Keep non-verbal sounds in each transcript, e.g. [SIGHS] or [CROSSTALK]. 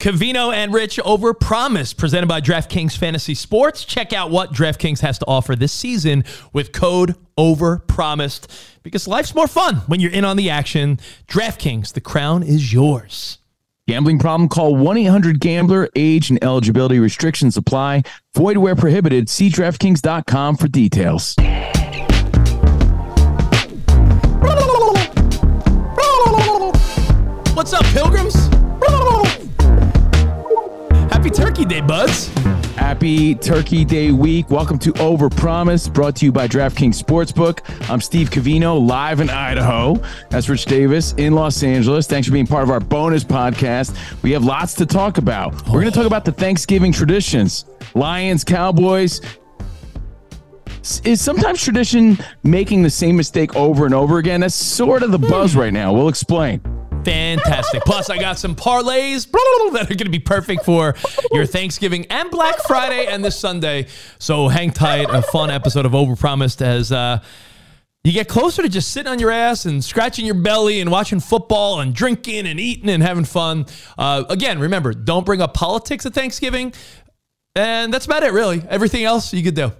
Covino and Rich over Promise, presented by DraftKings Fantasy Sports. Check out what DraftKings has to offer this season with code over OVERPROMISED because life's more fun when you're in on the action. DraftKings, the crown is yours. Gambling problem? Call 1 800 Gambler. Age and eligibility restrictions apply. Void where prohibited. See DraftKings.com for details. What's up, pilgrims? Happy Turkey Day, buds. Happy Turkey Day week. Welcome to Overpromise, brought to you by DraftKings Sportsbook. I'm Steve Covino, live in Idaho. That's Rich Davis in Los Angeles. Thanks for being part of our bonus podcast. We have lots to talk about. We're going to talk about the Thanksgiving traditions Lions, Cowboys, is sometimes tradition making the same mistake over and over again? That's sort of the buzz hmm. right now. We'll explain. Fantastic. Plus, I got some parlays that are going to be perfect for your Thanksgiving and Black Friday and this Sunday. So hang tight. A fun episode of Overpromised as uh, you get closer to just sitting on your ass and scratching your belly and watching football and drinking and eating and having fun. Uh, again, remember, don't bring up politics at Thanksgiving. And that's about it, really. Everything else you could do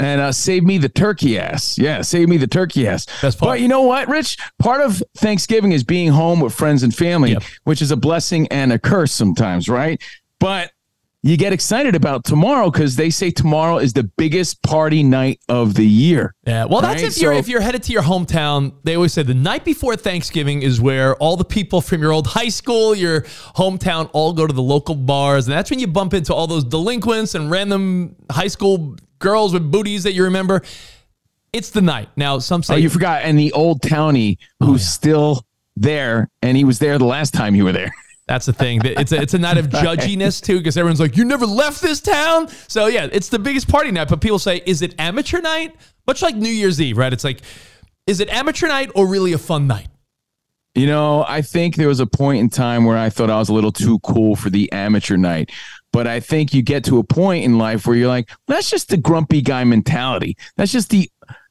and uh, save me the turkey ass. Yeah, save me the turkey ass. Best part. But you know what, Rich? Part of Thanksgiving is being home with friends and family, yep. which is a blessing and a curse sometimes, right? But you get excited about tomorrow because they say tomorrow is the biggest party night of the year. Yeah, well, that's right? if you're so, if you're headed to your hometown. They always say the night before Thanksgiving is where all the people from your old high school, your hometown, all go to the local bars, and that's when you bump into all those delinquents and random high school girls with booties that you remember. It's the night. Now, some say. Oh, you forgot. And the old townie oh, who's oh, yeah. still there, and he was there the last time you were there. [LAUGHS] That's the thing. It's a, it's a night of [LAUGHS] judginess too, because everyone's like, "You never left this town." So yeah, it's the biggest party night. But people say, "Is it amateur night?" Much like New Year's Eve, right? It's like, is it amateur night or really a fun night? You know, I think there was a point in time where I thought I was a little too cool for the amateur night. But I think you get to a point in life where you're like, that's just the grumpy guy mentality. That's just the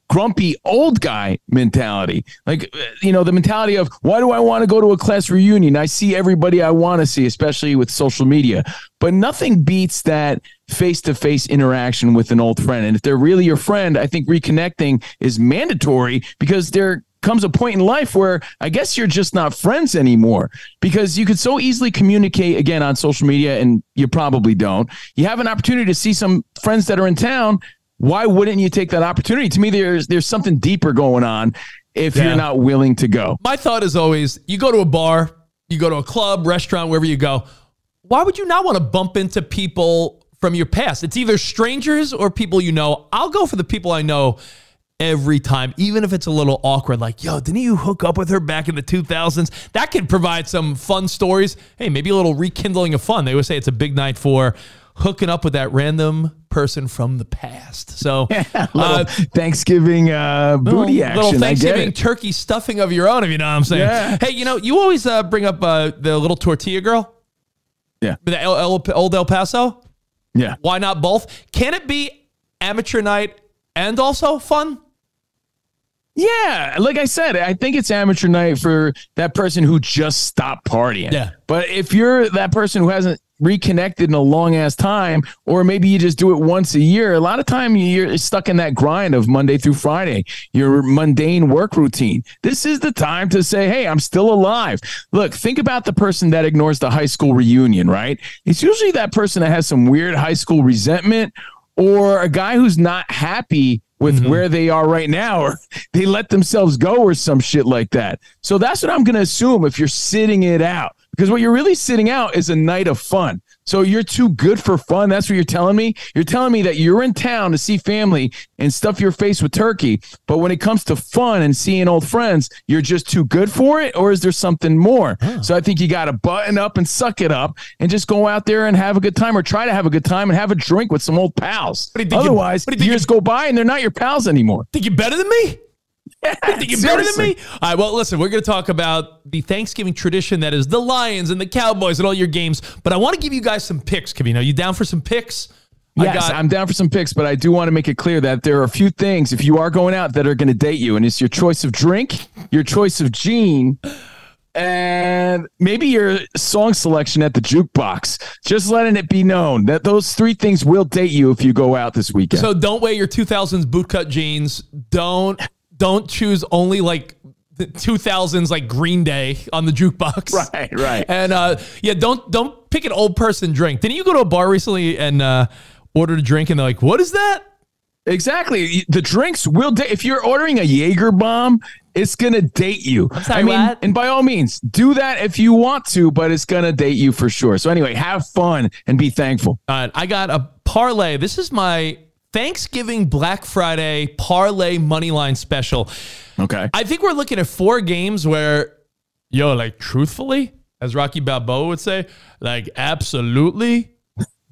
grumpy old guy mentality. Like, uh, you know, the mentality of why do I want to go to a class reunion? I see everybody I want to see, especially with social media. But nothing beats that face to face interaction with an old friend. And if they're really your friend, I think reconnecting is mandatory because they're comes a point in life where I guess you're just not friends anymore because you could so easily communicate again on social media and you probably don't. You have an opportunity to see some friends that are in town. Why wouldn't you take that opportunity? To me, there's there's something deeper going on if yeah. you're not willing to go. My thought is always you go to a bar, you go to a club, restaurant, wherever you go. Why would you not want to bump into people from your past? It's either strangers or people you know. I'll go for the people I know every time, even if it's a little awkward. Like, yo, didn't you hook up with her back in the 2000s? That could provide some fun stories. Hey, maybe a little rekindling of fun. They would say it's a big night for hooking up with that random person from the past. So, [LAUGHS] little uh, Thanksgiving uh, booty little, action. little Thanksgiving turkey stuffing of your own, if you know what I'm saying. Yeah. Hey, you know, you always uh, bring up uh, the little tortilla girl, Yeah, the El, El, old El Paso. yeah. Why not both? Can it be amateur night and also fun? Yeah, like I said, I think it's amateur night for that person who just stopped partying. Yeah. But if you're that person who hasn't reconnected in a long ass time, or maybe you just do it once a year, a lot of time you're stuck in that grind of Monday through Friday, your mundane work routine. This is the time to say, hey, I'm still alive. Look, think about the person that ignores the high school reunion, right? It's usually that person that has some weird high school resentment or a guy who's not happy with mm-hmm. where they are right now or [LAUGHS] they let themselves go or some shit like that. So that's what I'm going to assume if you're sitting it out. Because what you're really sitting out is a night of fun. So you're too good for fun. That's what you're telling me. You're telling me that you're in town to see family and stuff your face with turkey. But when it comes to fun and seeing old friends, you're just too good for it? Or is there something more? So I think you got to button up and suck it up and just go out there and have a good time or try to have a good time and have a drink with some old pals. You you- Otherwise, you years go by and they're not your pals anymore. Think you're better than me? Think you're better than me? All right, well, listen, we're going to talk about the Thanksgiving tradition that is the Lions and the Cowboys and all your games. But I want to give you guys some picks, Covino. Are you down for some picks? Yes, I'm down for some picks, but I do want to make it clear that there are a few things if you are going out that are going to date you, and it's your choice of drink, your choice of gene, and maybe your song selection at the jukebox. Just letting it be known that those three things will date you if you go out this weekend. So don't wear your 2000s bootcut jeans. Don't don't choose only like the 2000s like Green Day on the jukebox. [LAUGHS] Right, right. And uh, yeah, don't don't pick an old person drink. Didn't you go to a bar recently and uh, ordered a drink and they're like, "What is that?" Exactly. The drinks will date. If you're ordering a Jaeger bomb, it's going to date you. sorry, I mean, what? and by all means, do that if you want to, but it's going to date you for sure. So, anyway, have fun and be thankful. All right, I got a parlay. This is my Thanksgiving Black Friday parlay money line special. Okay. I think we're looking at four games where, yo, like truthfully, as Rocky Balboa would say, like absolutely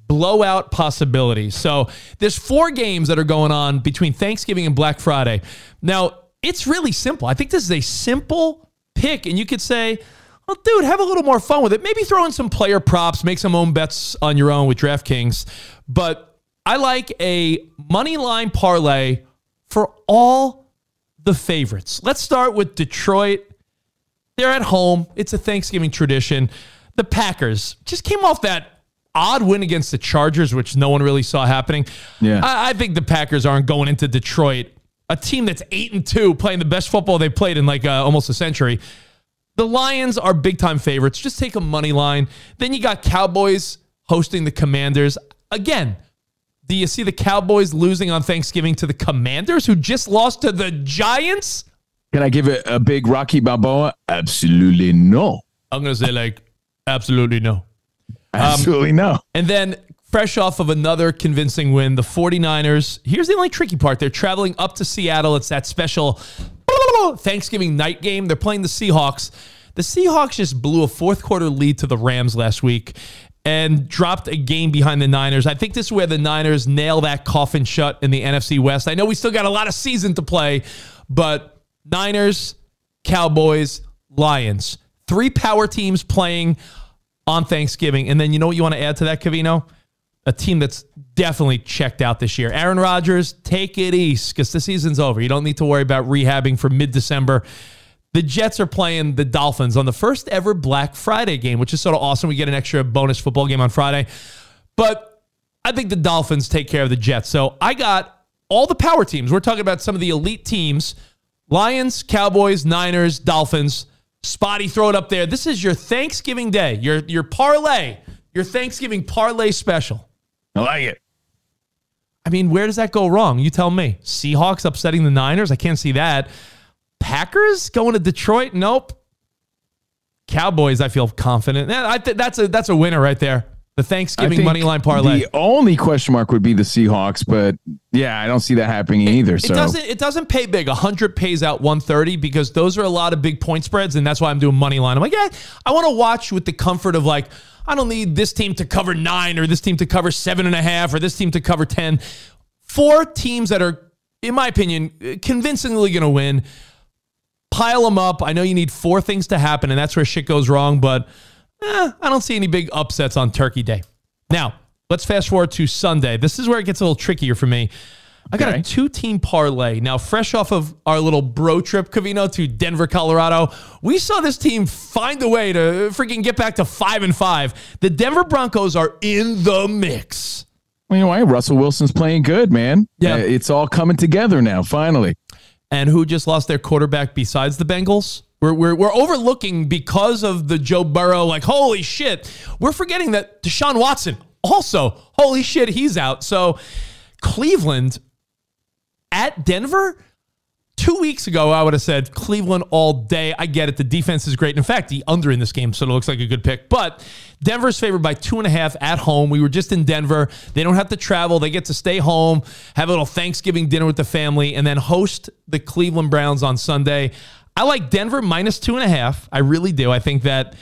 blowout possibilities. So there's four games that are going on between Thanksgiving and Black Friday. Now, it's really simple. I think this is a simple pick, and you could say, well, dude, have a little more fun with it. Maybe throw in some player props, make some own bets on your own with DraftKings. But I like a money line parlay for all the favorites. Let's start with Detroit. They're at home. It's a Thanksgiving tradition. The Packers just came off that odd win against the Chargers, which no one really saw happening. Yeah. I, I think the Packers aren't going into Detroit, a team that's eight and two, playing the best football they played in like uh, almost a century. The Lions are big time favorites. Just take a money line. Then you got Cowboys hosting the Commanders. Again, do you see the Cowboys losing on Thanksgiving to the Commanders, who just lost to the Giants? Can I give it a big Rocky Balboa? Absolutely no. I'm going to say, like, absolutely no. Um, absolutely no. And then, fresh off of another convincing win, the 49ers. Here's the only tricky part they're traveling up to Seattle. It's that special Thanksgiving night game. They're playing the Seahawks. The Seahawks just blew a fourth quarter lead to the Rams last week and dropped a game behind the Niners. I think this is where the Niners nail that coffin shut in the NFC West. I know we still got a lot of season to play, but Niners, Cowboys, Lions, three power teams playing on Thanksgiving. And then you know what you want to add to that, Covino? A team that's definitely checked out this year. Aaron Rodgers, take it east because the season's over. You don't need to worry about rehabbing for mid December. The Jets are playing the Dolphins on the first ever Black Friday game, which is sort of awesome. We get an extra bonus football game on Friday. But I think the Dolphins take care of the Jets. So I got all the power teams. We're talking about some of the elite teams Lions, Cowboys, Niners, Dolphins. Spotty, throw it up there. This is your Thanksgiving day, your, your parlay, your Thanksgiving parlay special. I like it. I mean, where does that go wrong? You tell me. Seahawks upsetting the Niners? I can't see that. Packers going to Detroit? Nope. Cowboys, I feel confident. I th- that's a that's a winner right there. The Thanksgiving money line parlay. The only question mark would be the Seahawks, but yeah, I don't see that happening it, either. It so doesn't it doesn't pay big. hundred pays out one thirty because those are a lot of big point spreads, and that's why I'm doing money line. I'm like, yeah, I want to watch with the comfort of like, I don't need this team to cover nine or this team to cover seven and a half or this team to cover ten. Four teams that are, in my opinion, convincingly going to win. Pile them up. I know you need four things to happen, and that's where shit goes wrong, but eh, I don't see any big upsets on Turkey Day. Now, let's fast forward to Sunday. This is where it gets a little trickier for me. I got okay. a two team parlay. Now, fresh off of our little bro trip, Covino, to Denver, Colorado, we saw this team find a way to freaking get back to five and five. The Denver Broncos are in the mix. Well, you know why? Russell Wilson's playing good, man. Yeah. Uh, it's all coming together now, finally. And who just lost their quarterback besides the Bengals? We're, we're, we're overlooking because of the Joe Burrow, like, holy shit. We're forgetting that Deshaun Watson also, holy shit, he's out. So Cleveland at Denver, two weeks ago, I would have said Cleveland all day. I get it. The defense is great. In fact, the under in this game, so it looks like a good pick. But Denver's favored by two and a half at home. We were just in Denver. They don't have to travel. They get to stay home, have a little Thanksgiving dinner with the family, and then host the Cleveland Browns on Sunday. I like Denver minus two and a half. I really do. I think that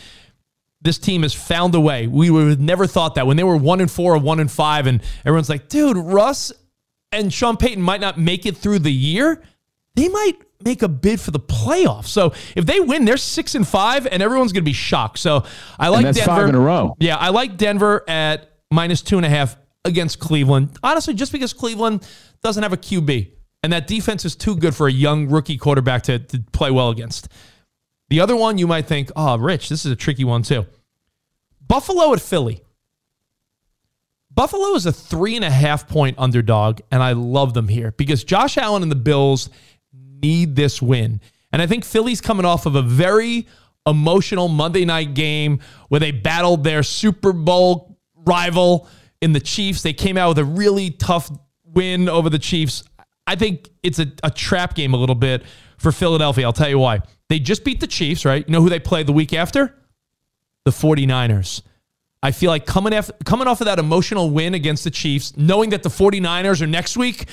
this team has found a way. We would have never thought that when they were one and four or one and five, and everyone's like, dude, Russ and Sean Payton might not make it through the year. They might make a bid for the playoffs. So if they win, they're six and five, and everyone's going to be shocked. So I like Denver. five in a row. Yeah, I like Denver at minus two and a half against Cleveland. Honestly, just because Cleveland doesn't have a QB. And that defense is too good for a young rookie quarterback to, to play well against. The other one you might think, oh, Rich, this is a tricky one too. Buffalo at Philly. Buffalo is a three and a half point underdog, and I love them here because Josh Allen and the Bills need this win. And I think Philly's coming off of a very emotional Monday night game where they battled their Super Bowl rival in the Chiefs. They came out with a really tough win over the Chiefs. I think it's a, a trap game a little bit for Philadelphia. I'll tell you why. They just beat the Chiefs, right? You know who they play the week after? The 49ers. I feel like coming off, coming off of that emotional win against the Chiefs, knowing that the 49ers are next week,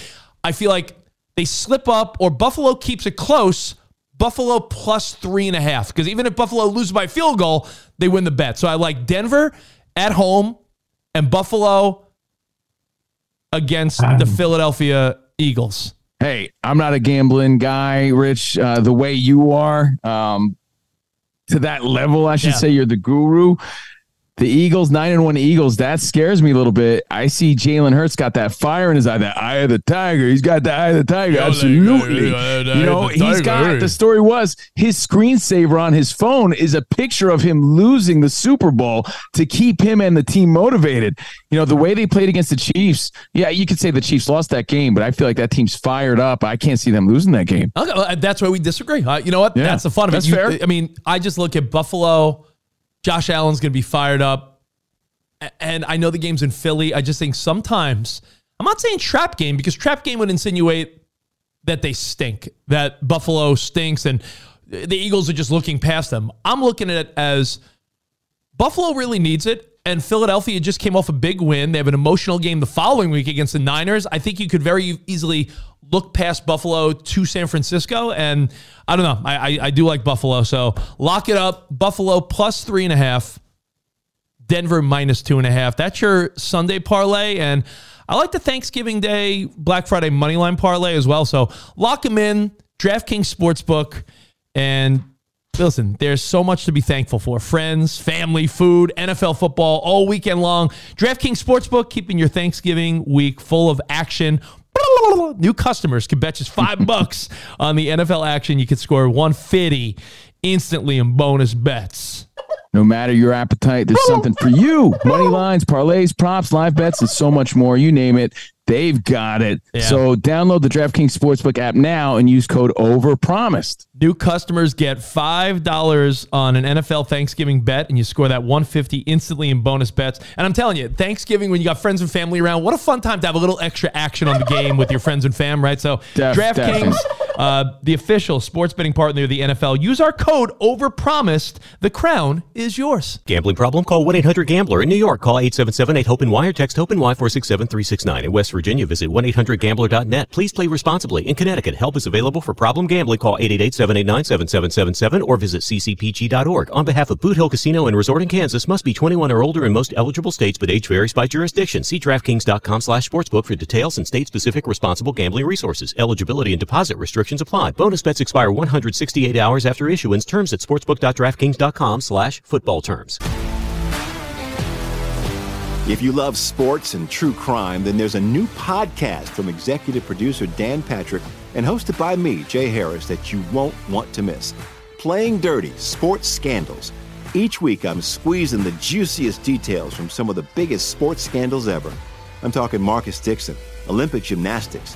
I feel like they slip up or Buffalo keeps it close. Buffalo plus three and a half. Because even if Buffalo loses by field goal, they win the bet. So I like Denver at home and Buffalo against the Philadelphia Eagles. Hey, I'm not a gambling guy, Rich. Uh, the way you are, um, to that level, I should yeah. say, you're the guru. The Eagles, nine and one Eagles, that scares me a little bit. I see Jalen Hurts got that fire in his eye, that eye of the tiger. He's got the eye of the tiger. Absolutely. You know, he's got the story was his screensaver on his phone is a picture of him losing the Super Bowl to keep him and the team motivated. You know, the way they played against the Chiefs, yeah, you could say the Chiefs lost that game, but I feel like that team's fired up. I can't see them losing that game. Okay, well, that's why we disagree. Uh, you know what? Yeah, that's the fun of it. You, fair. I mean, I just look at Buffalo Josh Allen's going to be fired up. And I know the game's in Philly. I just think sometimes, I'm not saying trap game because trap game would insinuate that they stink, that Buffalo stinks, and the Eagles are just looking past them. I'm looking at it as Buffalo really needs it. And Philadelphia just came off a big win. They have an emotional game the following week against the Niners. I think you could very easily look past Buffalo to San Francisco. And I don't know. I, I, I, do like Buffalo. So lock it up. Buffalo plus three and a half. Denver minus two and a half. That's your Sunday parlay. And I like the Thanksgiving Day, Black Friday money line parlay as well. So lock them in. DraftKings Sportsbook. And listen, there's so much to be thankful for. Friends, family, food, NFL football all weekend long. DraftKings Sportsbook keeping your Thanksgiving week full of action. [LAUGHS] New customers can bet just five [LAUGHS] bucks on the NFL action. You can score 150 instantly in bonus bets. No matter your appetite, there's something for you. [LAUGHS] Money lines, parlays, props, live bets, and so much more. You name it. They've got it. Yeah. So download the DraftKings Sportsbook app now and use code OVERPROMISED. New customers get $5 on an NFL Thanksgiving bet, and you score that 150 instantly in bonus bets. And I'm telling you, Thanksgiving, when you got friends and family around, what a fun time to have a little extra action on the game with your friends and fam, right? So, Def- DraftKings. Uh, the official sports betting partner of the NFL, use our code OVERPROMISED. The crown is yours. Gambling problem? Call 1 800 Gambler. In New York, call 877 8 HOPE and Y or text HOPE and Y 467 369. In West Virginia, visit 1 800 Gambler.net. Please play responsibly. In Connecticut, help is available for problem gambling. Call 888 789 7777 or visit ccpg.org. On behalf of Boot Hill Casino and Resort in Kansas, must be 21 or older in most eligible states, but age varies by jurisdiction. See DraftKings.com slash sportsbook for details and state specific responsible gambling resources. Eligibility and deposit restrictions apply. Bonus bets expire 168 hours after issuance. Terms at sportsbook.draftkings.com slash football terms. If you love sports and true crime, then there's a new podcast from executive producer Dan Patrick and hosted by me, Jay Harris, that you won't want to miss. Playing Dirty Sports Scandals. Each week, I'm squeezing the juiciest details from some of the biggest sports scandals ever. I'm talking Marcus Dixon, Olympic gymnastics,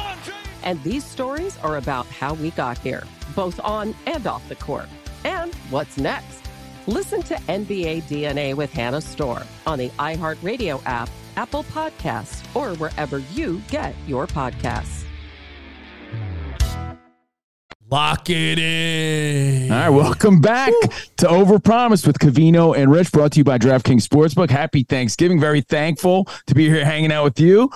And these stories are about how we got here, both on and off the court. And what's next? Listen to NBA DNA with Hannah Storm on the iHeartRadio app, Apple Podcasts, or wherever you get your podcasts. Lock it in. All right, welcome back to Overpromised with Covino and Rich, brought to you by DraftKings Sportsbook. Happy Thanksgiving. Very thankful to be here hanging out with you.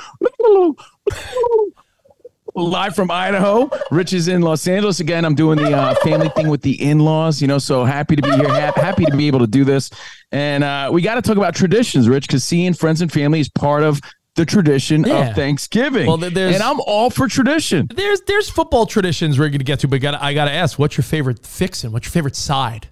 Live from Idaho. Rich is in Los Angeles again. I'm doing the uh, family thing with the in-laws, you know, so happy to be here. Ha- happy to be able to do this. And uh, we got to talk about traditions, Rich, because seeing friends and family is part of the tradition Yeah. of Thanksgiving. Well, there's- and I'm all for tradition. There's there's football traditions we're going to get to, but gotta, I got to ask, what's your favorite fixin'? What's your favorite side?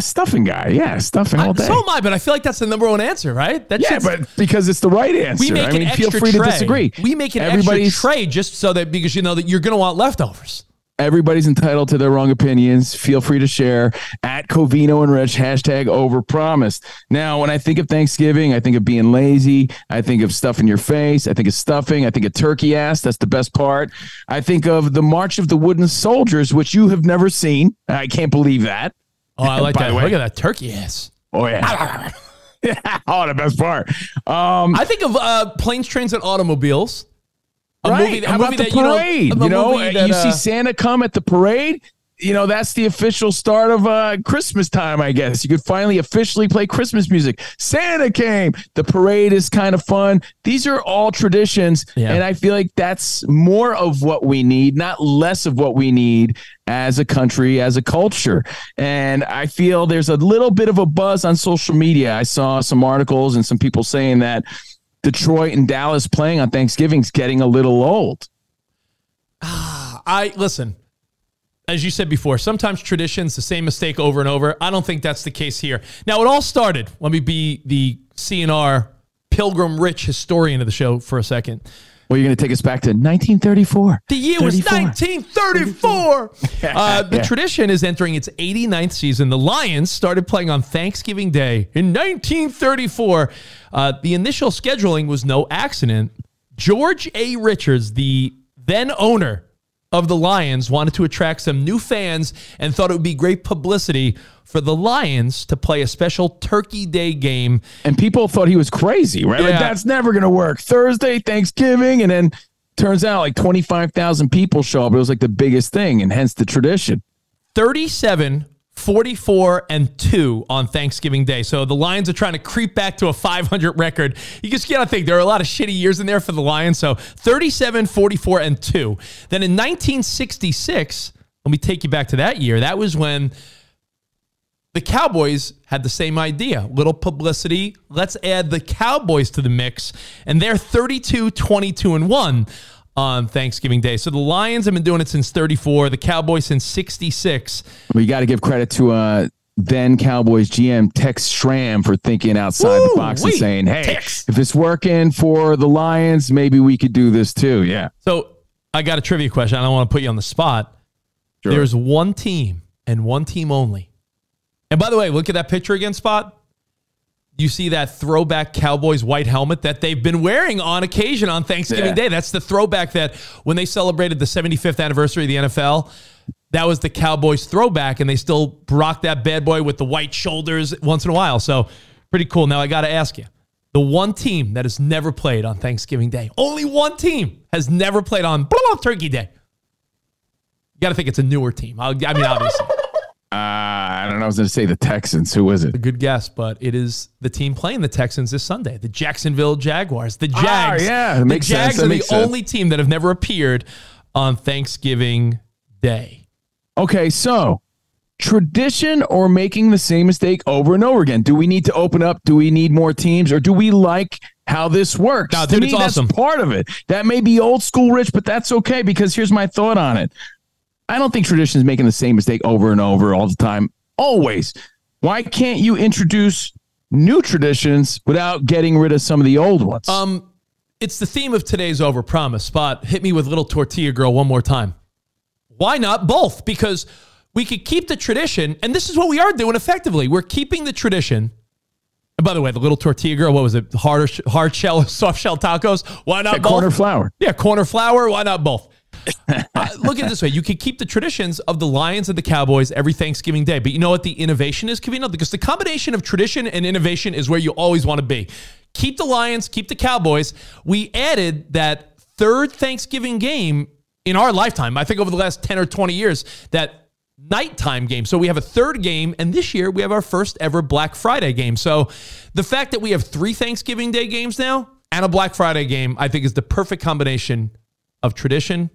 A stuffing guy. Yeah, stuffing all day. So am I, but I feel like that's the number one answer, right? That yeah, but because it's the right answer. we make I mean, an feel free tray. to disagree. We make an Everybody's extra tray just so that because you know that you're going to want leftovers. everybody's entitled to their wrong opinions. Feel free to share at Covino and Rich hashtag overpromised. Now, when I think of Thanksgiving, I think of being lazy. I think of stuffing your face. I think of stuffing. I think of turkey ass. That's the best part. I think of the March of the Wooden Soldiers, which you have never seen. I can't believe that. Oh, I [LAUGHS] like that. Look at that turkey ass. Oh [LAUGHS] yeah. oh, the best part. Um, I think of uh, planes, trains, and automobiles. A right. movie, a How movie about the that you know, parade? You know, that, you uh, see Santa come at the parade. you know, that's the official start of uh, Christmas time, I guess. You could finally officially play Christmas music. Santa came. The parade is kind of fun. These are all traditions. Yeah. And I feel like that's more of what we need, not less of what we need as a country, as a culture. And I feel there's a little bit of a buzz on social media. I saw some articles and some people saying that Detroit and Dallas playing on Thanksgiving is getting a little old. [SIGHS] I listen. As you said before, sometimes traditions the same mistake over and over. I don't think that's the case here. Now it all started. Let me be the CNR Pilgrim Rich historian of the show for a second. Well, you're going to take us back to 1934. The year was 1934. Uh, the Yeah. tradition is entering its 89th season. The Lions started playing on Thanksgiving Day in 1934. Uh, the initial scheduling was no accident. George A. Richards, the then owner of the Lions, wanted to attract some new fans and thought it would be great publicity for the Lions to play a special Turkey Day game. And people thought he was crazy, right? Like, that's never going to work. Thursday, Thanksgiving. And then turns out like 25,000 people show up. It was like the biggest thing, and hence the tradition. 37 44 and 2 on Thanksgiving Day. So the Lions are trying to creep back to a 500 record. You just got to think there are a lot of shitty years in there for the Lions. So 37 44 and 2. Then in 1966, let me take you back to that year. That was when the Cowboys had the same idea. Little publicity. Let's add the Cowboys to the mix. And they're 32 22 and 1 on Thanksgiving Day. So the Lions have been doing it since 34, the Cowboys since 66. We got to give credit to uh, then Cowboys GM Tex Schramm for thinking outside the box and saying, hey, Tex. if it's working for the Lions, maybe we could do this too. Yeah. So I got a trivia question. I don't want to put you on the spot. Sure. There's one team and one team only. And by the way, look at that picture again, Spot. You see that throwback Cowboys white helmet that they've been wearing on occasion on Thanksgiving Yeah. Day. That's the throwback that when they celebrated the 75th anniversary of the NFL, that was the Cowboys throwback, and they still rock that bad boy with the white shoulders once in a while. So pretty cool. Now I got to ask you. The one team that has never played on Thanksgiving Day, only one team has never played on blah Turkey Day. You got to think it's a newer team. I mean, obviously, [LAUGHS] Uh, I don't know. I was going to say the Texans. Who was it? a good guess, but it is the team playing the Texans this Sunday, the Jacksonville Jaguars. The Ah, Jags. yeah, that the makes sense. Jags That are the sense. only team that have never appeared on Thanksgiving Day. Okay, so tradition or making the same mistake over and over again? Do we need to open up? Do we need more teams, or do we like how this works? No, to dude, me, it's that's awesome. part of it. That may be old school, Rich, but that's okay because here's my thought on it. I don't think tradition is making the same mistake over and over all the time. Always. Why can't you introduce new traditions without getting rid of some of the old ones? Um, it's the theme of today's overpromise. Spot, hit me with little tortilla girl one more time. Why not both? Because we could keep the tradition, and this is what we are doing effectively. We're keeping the tradition. And by the way, the little tortilla girl, what was it? Hard, hard shell, [LAUGHS] soft shell tacos. Why not Yeah, both? corner flour. Yeah, corner flour. Why not both? Look at it this way: you could keep the traditions of the Lions and the Cowboys every Thanksgiving Day, but you know what the innovation is, Covino? Because the combination of tradition and innovation is where you always want to be. Keep the Lions, keep the Cowboys. We added that third Thanksgiving game in our lifetime. I think over the last ten or twenty years, that nighttime game. So we have a third game, and this year we have our first ever Black Friday game. So the fact that we have three Thanksgiving Day games now and a Black Friday game, I think, is the perfect combination of tradition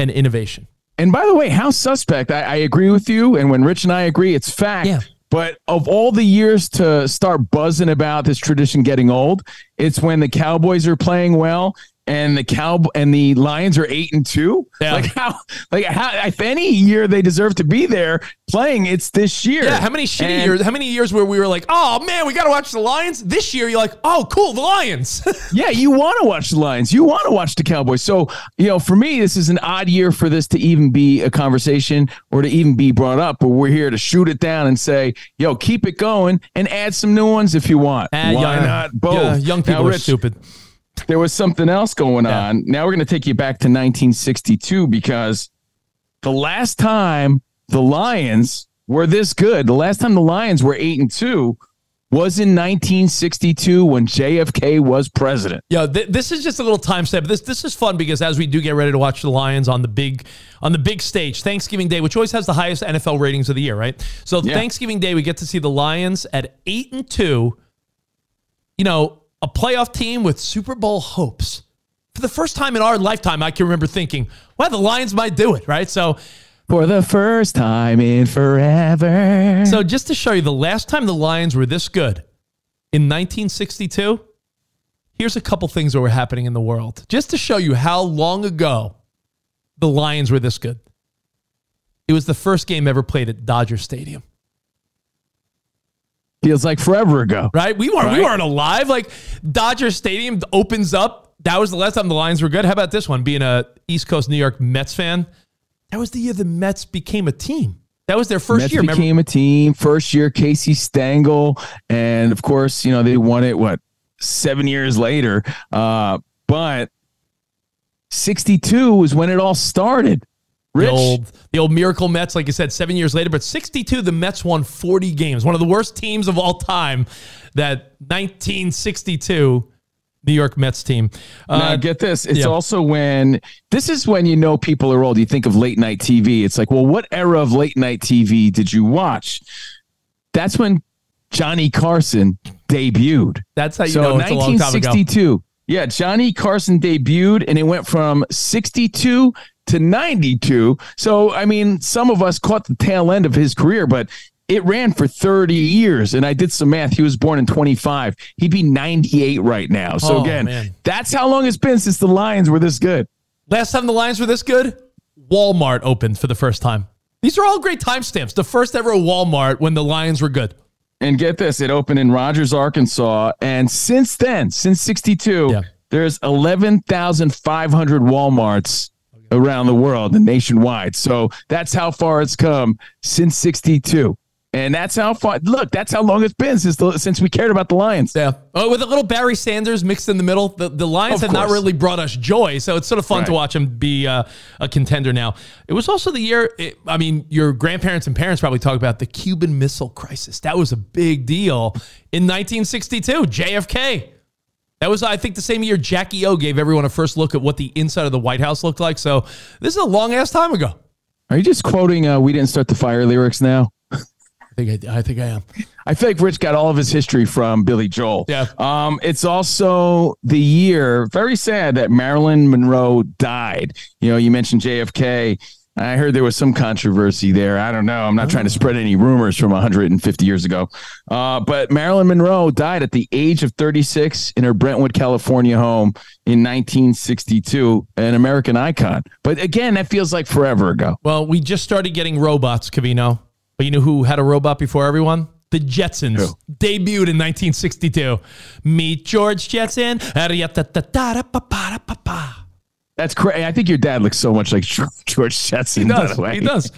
and innovation. And by the way, how suspect? I, I agree with you. And when Rich and I agree, it's fact. Yeah. But of all the years to start buzzing about this tradition getting old, it's when the Cowboys are playing well and the cow and the Lions are eight and two. Yeah. Like how? Like how? If any year they deserve to be there playing, it's this year. Yeah, how many shitty And- years? How many years where we were like, "Oh man, we got to watch the Lions"? This year, you're like, "Oh, cool, the Lions." [LAUGHS] yeah, you want to watch the Lions. You want to watch the Cowboys. So, you know, for me, this is an odd year for this to even be a conversation or to even be brought up. But we're here to shoot it down and say, yo, keep it going and add some new ones if you want. Ah, Why young- not both? yeah, young people Now, are stupid. There was something else going on. Now we're going to take you back to 1962 because the last time the Lions were this good, the last time the Lions were eight and two was in 1962 when JFK was president. Yeah, th- this is just a little time step. This this is fun because as we do get ready to watch the Lions on the big on the big stage, Thanksgiving Day, which always has the highest NFL ratings of the year, right? So Yeah. Thanksgiving Day, we get to see the Lions at eight and two. You know, a playoff team with Super Bowl hopes. For the first time in our lifetime, I can remember thinking, "Well, the Lions might do it," right? So For the first time in forever. So just to show you, the last time the Lions were this good in 1962, here's a couple things that were happening in the world. Just to show you how long ago the Lions were this good. It was the first game ever played at Dodger Stadium. Feels like forever ago. Right? We weren't we weren't alive. Like Dodger Stadium opens up. That was the last time the Lions were good. How about this one? Being a East Coast New York Mets fan, that was the year the Mets became a team. That was their first Mets year. Remember? became a team. First year, Casey Stengel, and of course, you know they won it. What seven years later? Uh, but '62 was when it all started. Rich, The old, the old miracle Mets, like you said, seven years later. But 62, the Mets won 40 games. One of the worst teams of all time. That 1962 New York Mets team. now get this. It's Uh, yeah. also when this is when you know people are old. You think of late night TV. It's like, well, what era of late night TV did you watch? That's when Johnny Carson debuted. That's how you so know it's a long time ago. 1962. Yeah, Johnny Carson debuted and it went from 62 to 92. So, I mean, some of us caught the tail end of his career, but it ran for 30 years. And I did some math. He was born in 25. He'd be 98 right now. So, Oh, again, man. that's how long it's been since the Lions were this good. Last time the Lions were this good, Walmart opened for the first time. These are all great timestamps. The first ever Walmart when the Lions were good. And get this, it opened in Rogers, Arkansas. And since then, since 62, there's 11,500 Walmarts around the world and nationwide. So that's how far it's come since 62. And that's how far, look, that's how long it's been since the, since we cared about the Lions. Yeah. Oh, with a little Barry Sanders mixed in the middle. The, the Lions have not really brought us joy, so it's sort of fun to watch him be uh, a contender now. It was also the year, it, I mean, your grandparents and parents probably talk about the Cuban Missile Crisis. That was a big deal in 1962. JFK. That was, I think, the same year Jackie O gave everyone a first look at what the inside of the White House looked like. So this is a long ass time ago. Are you just quoting uh, We Didn't Start the Fire lyrics now? I think I, I think I am. I feel like Rich got all of his history from Billy Joel. Yeah. Um, it's also the year, very sad, that Marilyn Monroe died. You know, you mentioned JFK. I heard there was some controversy there. I don't know. I'm not trying to spread any rumors from 150 years ago. Uh, but Marilyn Monroe died at the age of 36 in her Brentwood, California home in 1962, an American icon. But again, that feels like forever ago. Well, we just started getting robots, Covino. But you know who had a robot before everyone? The Jetsons debuted in 1962. Meet George Jetson. That's crazy. I think your dad looks so much like George Jetson. He does. way. He does.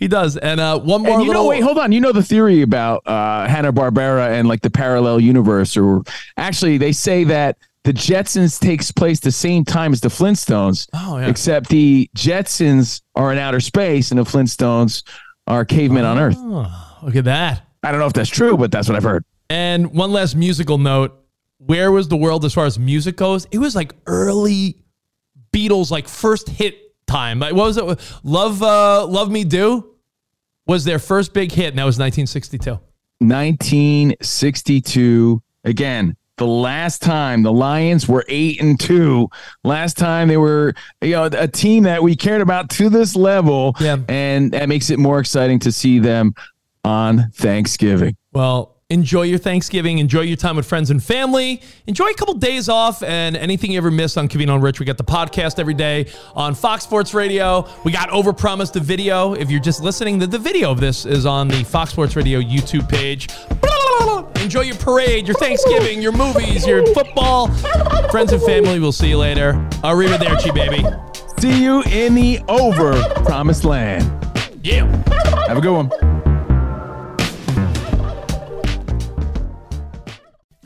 He does. And uh, one more And you little. know, wait, hold on. You know the theory about uh, Hanna Barbera and like the parallel universe, or actually, they say that the Jetsons takes place the same time as the Flintstones. Oh, yeah. Except the Jetsons are in outer space, and the Flintstones are cavemen on Earth. Oh, look at that. I don't know if that's true, but that's what I've heard. And one last musical note. Where was the world as far as music goes? It was like early Beatles, like first hit time. Like, what was it? Love, uh, Love Me Do was their first big hit, and that was 1962. 1962. Again, the last time the Lions were eight and two. Last time they were, you know, a team that we cared about to this level. Yeah. And that makes it more exciting to see them on Thanksgiving. Well, enjoy your Thanksgiving. Enjoy your time with friends and family. Enjoy a couple days off and anything you ever miss on Covino and Rich. We got the podcast every day on Fox Sports Radio. We got Overpromised the video. If you're just listening, the, the video of this is on the Fox Sports Radio YouTube page. Enjoy your parade, your Thanksgiving, your movies, your football. Friends and family, we'll see you later. Arrivederci, baby. See you in the over promised land. Yeah. Have a good one.